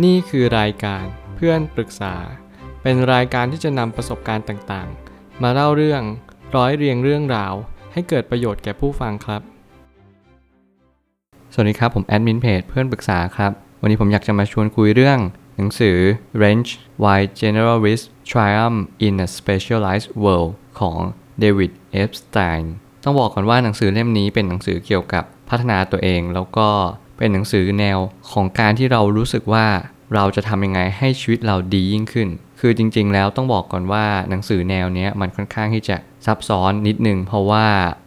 นี่คือรายการเพื่อนปรึกษา เป็นรายการที่จะนำประสบการณ์ต่างๆ มาเล่าเรื่องร้อยเรียงเรื่องราว ให้เกิดประโยชน์แก่ผู้ฟังครับ สวัสดีครับ ผมแอดมินเพจเพื่อนปรึกษาครับ วันนี้ผมอยากจะมาชวนคุยเรื่อง หนังสือ Range Why Generalists Triumph in a Specialized World ของเดวิดเอฟสไตน์ต้องบอกก่อนว่าหนังสือเล่มนี้เป็นหนังสือเกี่ยวกับพัฒนาตัวเองแล้วก็ เป็นหนังสือแนวของการที่เรารู้สึกว่าเราจะทำยังไงให้ชีวิตเราดียิ่งขึ้น คือจริงๆแล้วต้องบอกก่อนว่าหนังสือแนวนี้มันค่อนข้างที่จะซับซ้อนนิดนึง เพราะว่า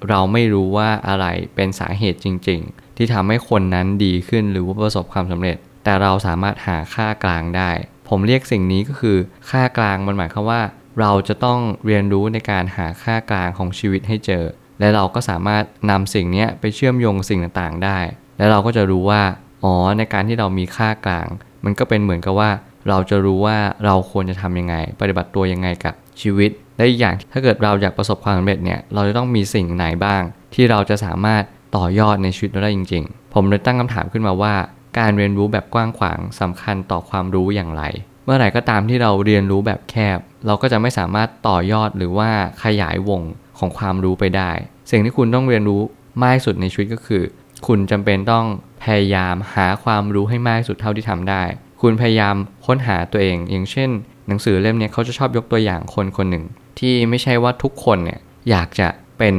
เราไม่รู้ว่าอะไรเป็นสาเหตุจริง ๆ ที่ทำให้คนนั้นดีขึ้นหรือว่าประสบความสำเร็จ แต่เราสามารถหาค่ากลางได้ ผมเรียกสิ่งนี้ก็คือค่ากลางมันหมายความว่า เราจะต้องเรียนรู้ในการหาค่ากลางของชีวิตให้เจอ และเราก็สามารถนำสิ่งนี้ไปเชื่อมโยงสิ่งต่างๆได้ และเราก็จะรู้ว่า อ๋อ ในการที่เรามีค่ากลาง มันก็เป็นเหมือนกับว่า เราจะรู้ว่าเราควรจะทำยังไง ปฏิบัติตัวยังไงกับชีวิต และอีกอย่างถ้าเกิดเราอยากประสบความสำเร็จเนี่ย เราจะต้องมีสิ่งไหนบ้าง ที่เราจะสามารถต่อยอดในชีวิตเราได้จริง ๆ ผมเลยตั้งคำถามขึ้นมาว่า การเรียนรู้แบบกว้างขวางสำคัญต่อความรู้อย่างไร เมื่อไหร่ก็ตามที่เราเรียนรู้แบบแคบ เราก็จะไม่สามารถต่อยอดหรือว่าขยายวงของความรู้ไปได้ สิ่งที่คุณต้องเรียนรู้มากที่สุดในชีวิตก็คือ คุณจำเป็นต้องพยายามหาความรู้ให้มากสุดเท่าที่ทำได้ คุณพยายามค้นหาตัวเอง อย่างเช่น หนังสือเล่มนี้เขาจะชอบยกตัวอย่างคนคนหนึ่ง ที่ไม่ใช่ว่าทุกคนเนี่ยอยากจะเป็น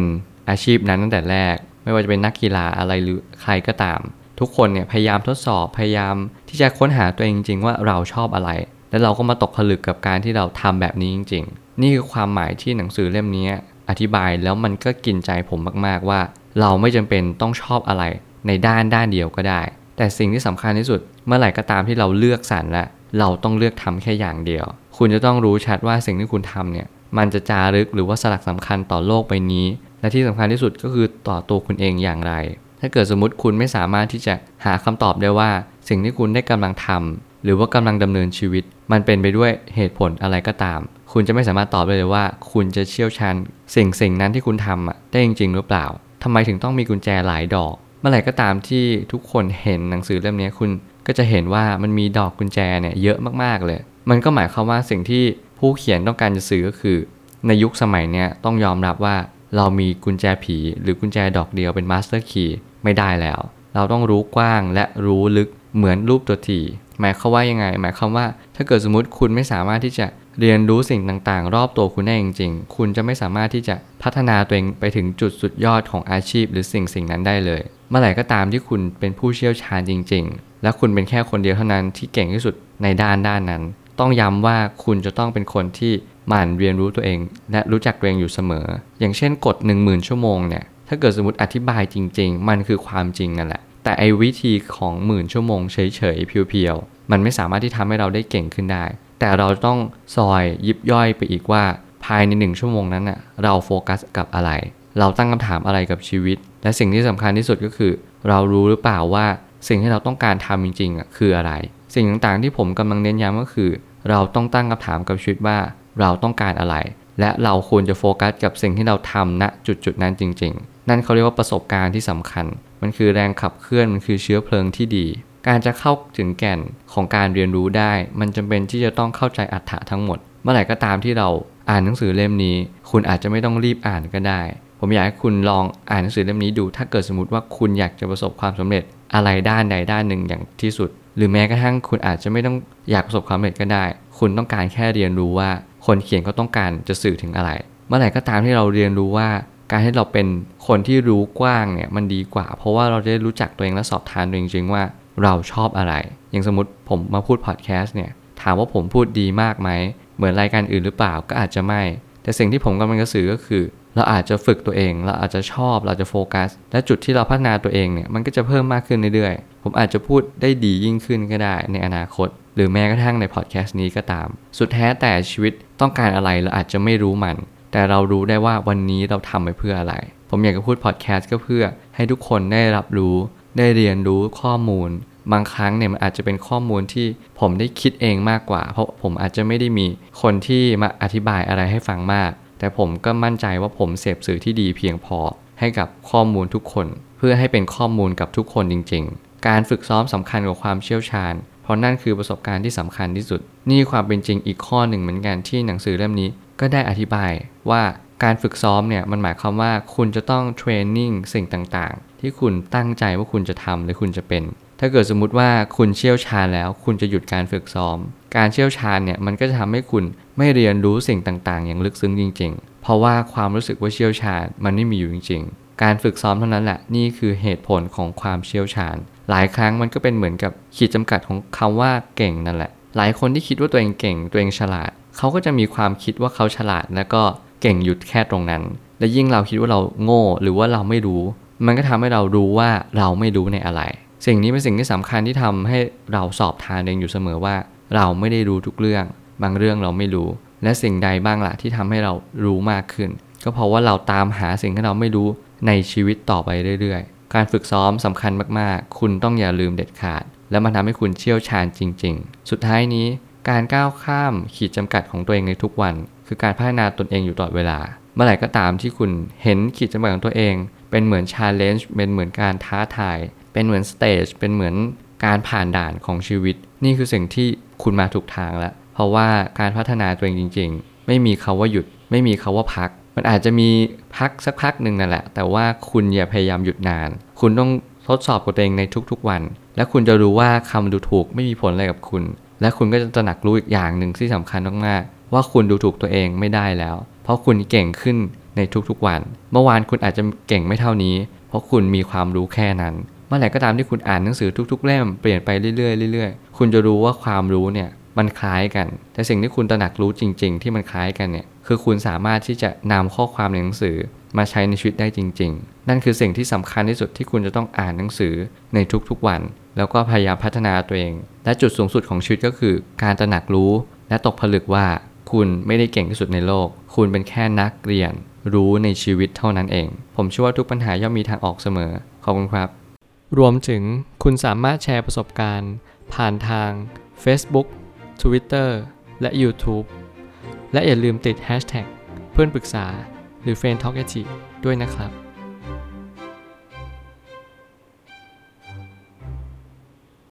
อาชีพนั้นตั้งแต่แรก ไม่ว่าจะเป็นนักกีฬาอะไรหรือใครก็ตาม ทุกคนเนี่ยพยายามทดสอบพยายามที่จะค้นหาตัวเองจริงๆว่าเราชอบอะไร แล้วเราก็มาตกผลึกกับการที่เราทำแบบนี้จริง ๆ นี่คือความหมายที่หนังสือเล่มนี้ อธิบายแล้วมันก็กินใจผมมากๆว่า เราไม่จำเป็นต้องชอบอะไรในด้านด้านเดียวก็ได้ แต่สิ่งที่สำคัญที่สุด เมื่อไหร่ก็ตามที่เราเลือกสรรและ เราต้องเลือกทำแค่อย่างเดียว คุณจะต้องรู้ชัดว่าสิ่งที่คุณทำเนี่ยมันจะจารึกหรือว่าสลักสำคัญต่อโลกใบนี้ และที่สำคัญที่สุดก็คือต่อตัวคุณเองอย่างไร ถ้าเกิดสมมติคุณไม่สามารถที่จะหาคำตอบได้ว่า สิ่งที่คุณได้กำลังทำหรือว่ากำลังดำเนินชีวิต มันเป็นไปด้วยเหตุผลอะไรก็ตาม คุณจะไม่สามารถตอบได้เลยว่า คุณจะเชี่ยวชาญสิ่งสิ่งนั้นที่คุณทำอะได้จริง ๆ หรือเปล่าทำไมถึงต้องมีกุญแจหลายดอก เมื่อไหร่ก็ตามที่ทุกคนเห็นหนังสือเล่มนี้คุณก็จะเห็นว่ามันมีดอกกุญแจเนี่ยเยอะมากๆเลย มันก็หมายความว่าสิ่งที่ผู้เขียนต้องการจะสื่อก็คือ ในยุคสมัยเนี้ยต้องยอมรับว่าเรามีกุญแจผี หรือกุญแจดอกเดียวเป็น master key ไม่ได้แล้ว เราต้องรู้กว้างและรู้ลึกเหมือนรูปตัว T หมายความว่ายังไง หมายความว่าถ้าเกิดสมมติคุณไม่สามารถที่จะ เรียนรู้สิ่งต่างๆ รอบตัวคุณได้จริงๆ คุณจะไม่สามารถที่จะพัฒนาตัวเองไปถึงจุดสุดยอดของอาชีพ หรือสิ่งสิ่งนั้นได้เลย เมื่อไหร่ก็ตามที่คุณเป็นผู้เชี่ยวชาญจริง ๆ และคุณเป็นแค่คนเดียวเท่านั้นที่เก่งที่สุดในด้านด้านนั้น ต้องย้ำว่าคุณจะต้องเป็นคนที่หมั่นเรียนรู้ตัวเอง และรู้จักตัวเองอยู่เสมอ อย่างเช่นกฎ1 0,000 ชั่วโมงเนี่ย ถ้าเกิดสมมติอธิบายจริง ๆ มันคือความจริงนั่นแหละ แต่ไอ้วิธีของหมื่นชั่วโมงเฉยๆเพียวๆ มันไม่สามารถที่ทำให้เราได้เก่งขึ้นได้ แต่เราต้องซอยยิบย่อยไปอีกว่า ภายในหนึ่งชั่วโมงนั้นน่ะเราโฟกัสกับอะไร เราตั้งคำถามอะไรกับชีวิต และสิ่งที่สำคัญที่สุดก็คือ เรารู้หรือเปล่าว่าสิ่งที่เราต้องการทำจริงๆอะคืออะไร สิ่งต่างๆที่ผมกำลังเน้นย้ำก็คือ เราต้องตั้งคำถามกับชีวิตว่าเราต้องการอะไร และเราควรจะโฟกัสกับสิ่งที่เราทำณจุดจุดนั้นจริง ๆ นั่นเขาเรียกว่าประสบการณ์ที่สำคัญ มันคือแรงขับเคลื่อนมันคือเชื้อเพลิงที่ดี การจะเข้าถึงแก่นของการเรียนรู้ได้ มันจำเป็นที่จะต้องเข้าใจอัฏฐะทั้งหมด เมื่อไหร่ก็ตามที่เราอ่านหนังสือเล่มนี้ คุณอาจจะไม่ต้องรีบอ่านก็ได้ ผมอยากให้คุณลองอ่านหนังสือเล่มนี้ดู ถ้าเกิดสมมติว่าคุณอยากจะประสบความสำเร็จอะไรด้านใดด้านหนึ่งอย่างที่สุด หรือแม้กระทั่งคุณอาจจะไม่ต้องอยากประสบความสำเร็จก็ได้ คุณต้องการแค่เรียนรู้ว่า คนเขียนเขาต้องการจะสื่อถึงอะไร เมื่อไหร่ก็ตามที่เราเรียนรู้ว่าการที่เราเป็นคนที่รู้กว้างเนี่ยมันดีกว่า เพราะว่าเราจะได้รู้จักตัวเองและสอบทานตัวเองจริงว่า เราชอบอะไร อย่างสมมติผมมาพูดพอดแคสต์เนี่ย ถามว่าผมพูดดีมากไหม เหมือนรายการอื่นหรือเปล่าก็อาจจะไม่ แต่สิ่งที่ผมกำลังจะสื่อก็คือ เราอาจจะฝึกตัวเอง เราอาจจะชอบ เราจะโฟกัส และจุดที่เราพัฒนาตัวเองเนี่ย มันก็จะเพิ่มมากขึ้นเรื่อยๆ ผมอาจจะพูดได้ดียิ่งขึ้นก็ได้ในอนาคต หรือแม้กระทั่งในพอดแคสต์นี้ก็ตาม สุดแท้แต่ชีวิตต้องการอะไรเราอาจจะไม่รู้มัน แต่เรารู้ได้ว่าวันนี้เราทำไปเพื่ออะไร ผมอยากจะพูดพอดแคสต์ก็เพื่อให้ทุกคนได้รับรู้ ได้เรียนรู้ข้อมูล บางครั้งเนี่ยมันอาจจะเป็นข้อมูลที่ผมได้คิดเองมากกว่า เพราะผมอาจจะไม่ได้มีคนที่มาอธิบายอะไรให้ฟังมาก แต่ผมก็มั่นใจว่าผมเสพสื่อที่ดีเพียงพอ ให้กับข้อมูลทุกคน เพื่อให้เป็นข้อมูลกับทุกคนจริง ๆ การฝึกซ้อมสำคัญกว่าความเชี่ยวชาญเพเพราะนั่นคือประสบการณ์ที่สำคัญที่สุด นี่ความเป็นจริงอีกข้อหนึ่งเหมือนกันที่หนังสือเล่มนี้ก็ได้อธิบายว่า การฝึกซ้อมเนี่ยมันหมายความว่าคุณจะต้องเทรนนิ่งสิ่งต่างๆ ที่คุณตั้งใจว่าคุณจะทำหรือคุณจะเป็น ถ้าเกิดสมมุติว่าคุณเชี่ยวชาญแล้ว คุณจะหยุดการฝึกซ้อม การเชี่ยวชาญเนี่ยมันก็จะทำให้คุณไม่เรียนรู้สิ่งต่างๆ อย่างลึกซึ้งจริง ๆ เพราะว่าความรู้สึกว่าเชี่ยวชาญมันไม่มีอยู่จริง ๆ การฝึกซ้อมเท่านั้นแหละนี่คือเหตุผลของความเชี่ยวชาญ หลายครั้งมันก็เป็นเหมือนกับขีดจำกัดของคำว่าเก่งนั่นแหละ หลายคนที่คิดว่าตัวเองเก่ง ตัวเองฉลาด เขาก็จะมีความคิดว่าเขาฉลาดแล้วก็ เก่งหยุดแค่ตรงนั้น และยิ่งเราคิดว่าเราโง่หรือว่าเราไม่รู้ มันก็ทำให้เรารู้ว่าเราไม่รู้ในอะไร สิ่งนี้เป็นสิ่งที่สำคัญที่ทำให้เราสอบทานเองอยู่เสมอว่า เราไม่ได้รู้ทุกเรื่อง บางเรื่องเราไม่รู้ และสิ่งใดบ้างล่ะที่ทำให้เรารู้มากขึ้น ก็เพราะว่าเราตามหาสิ่งที่เราไม่รู้ในชีวิตต่อไปเรื่อยๆ การฝึกซ้อมสำคัญมากๆ คุณต้องอย่าลืมเด็ดขาด และมันทำให้คุณเชี่ยวชาญจริง ๆ สุดท้ายนี้การก้าวข้ามขีดจำกัดของตัวเองในทุกวัน คือการพัฒนาตนเองอยู่ตลอดเวลา เมื่อไหร่ก็ตามที่คุณเห็นขีดจำกัดของตัวเอง เป็นเหมือน challenge เป็นเหมือนการท้าทาย เป็นเหมือน stage เป็นเหมือนการผ่านด่านของชีวิต นี่คือสิ่งที่คุณมาถูกทางแล้ว เพราะว่าการพัฒนาตัวเองจริง ๆ ไม่มีคำว่าหยุด ไม่มีคำว่าพัก มันอาจจะมีพักสักพักหนึ่งนั่นแหละ แต่ว่าคุณอย่าพยายามหยุดนาน คุณต้องทดสอบตัวเองในทุกๆวัน และคุณจะรู้ว่าคำดูถูกไม่มีผลอะไรกับคุณ และคุณก็จะตระหนักรู้อีกอย่างหนึ่งที่สำคัญมากๆ ว่าคุณดูถูกตัวเองไม่ได้แล้ว เพราะคุณเก่งขึ้นในทุกๆวัน เมื่อวานคุณอาจจะเก่งไม่เท่านี้ เพราะคุณมีความรู้แค่นั้น เมื่อไหร่ก็ตามที่คุณอ่านหนังสือทุก ๆ เล่มเปลี่ยนไปเรื่อยๆเรื่อยๆ คุณจะรู้ว่าความรู้เนี่ยมันคล้ายกัน แต่สิ่งที่คุณตระหนักรู้จริง ๆ ที่มันคล้ายกันเนี่ยคือคุณสามารถที่จะนำข้อความในหนังสือมาใช้ในชีวิตได้จริง ๆ นั่นคือสิ่งที่สำคัญที่สุดที่คุณจะต้องอ่านหนังสือในทุกๆวัน แล้วก็พยายามพัฒนาตัวเอง และจุดสูงสุดของชีวิตก็คือ การตระหนักรู้และตกผลึกว่า คุณไม่ได้เก่งที่สุดในโลก คุณเป็นแค่นักเรียน รู้ในชีวิตเท่านั้นเอง ผมเชื่อว่าทุกปัญหาย่อมมีทางออกเสมอ ขอบคุณครับ รวมถึงคุณสามารถแชร์ประสบการณ์ ผ่านทาง Facebook Twitter และ YouTube และอย่าลืมติด Hashtag เพื่อนปรึกษาหรือ f r ร e n d t a l k a ด้วยนะครับ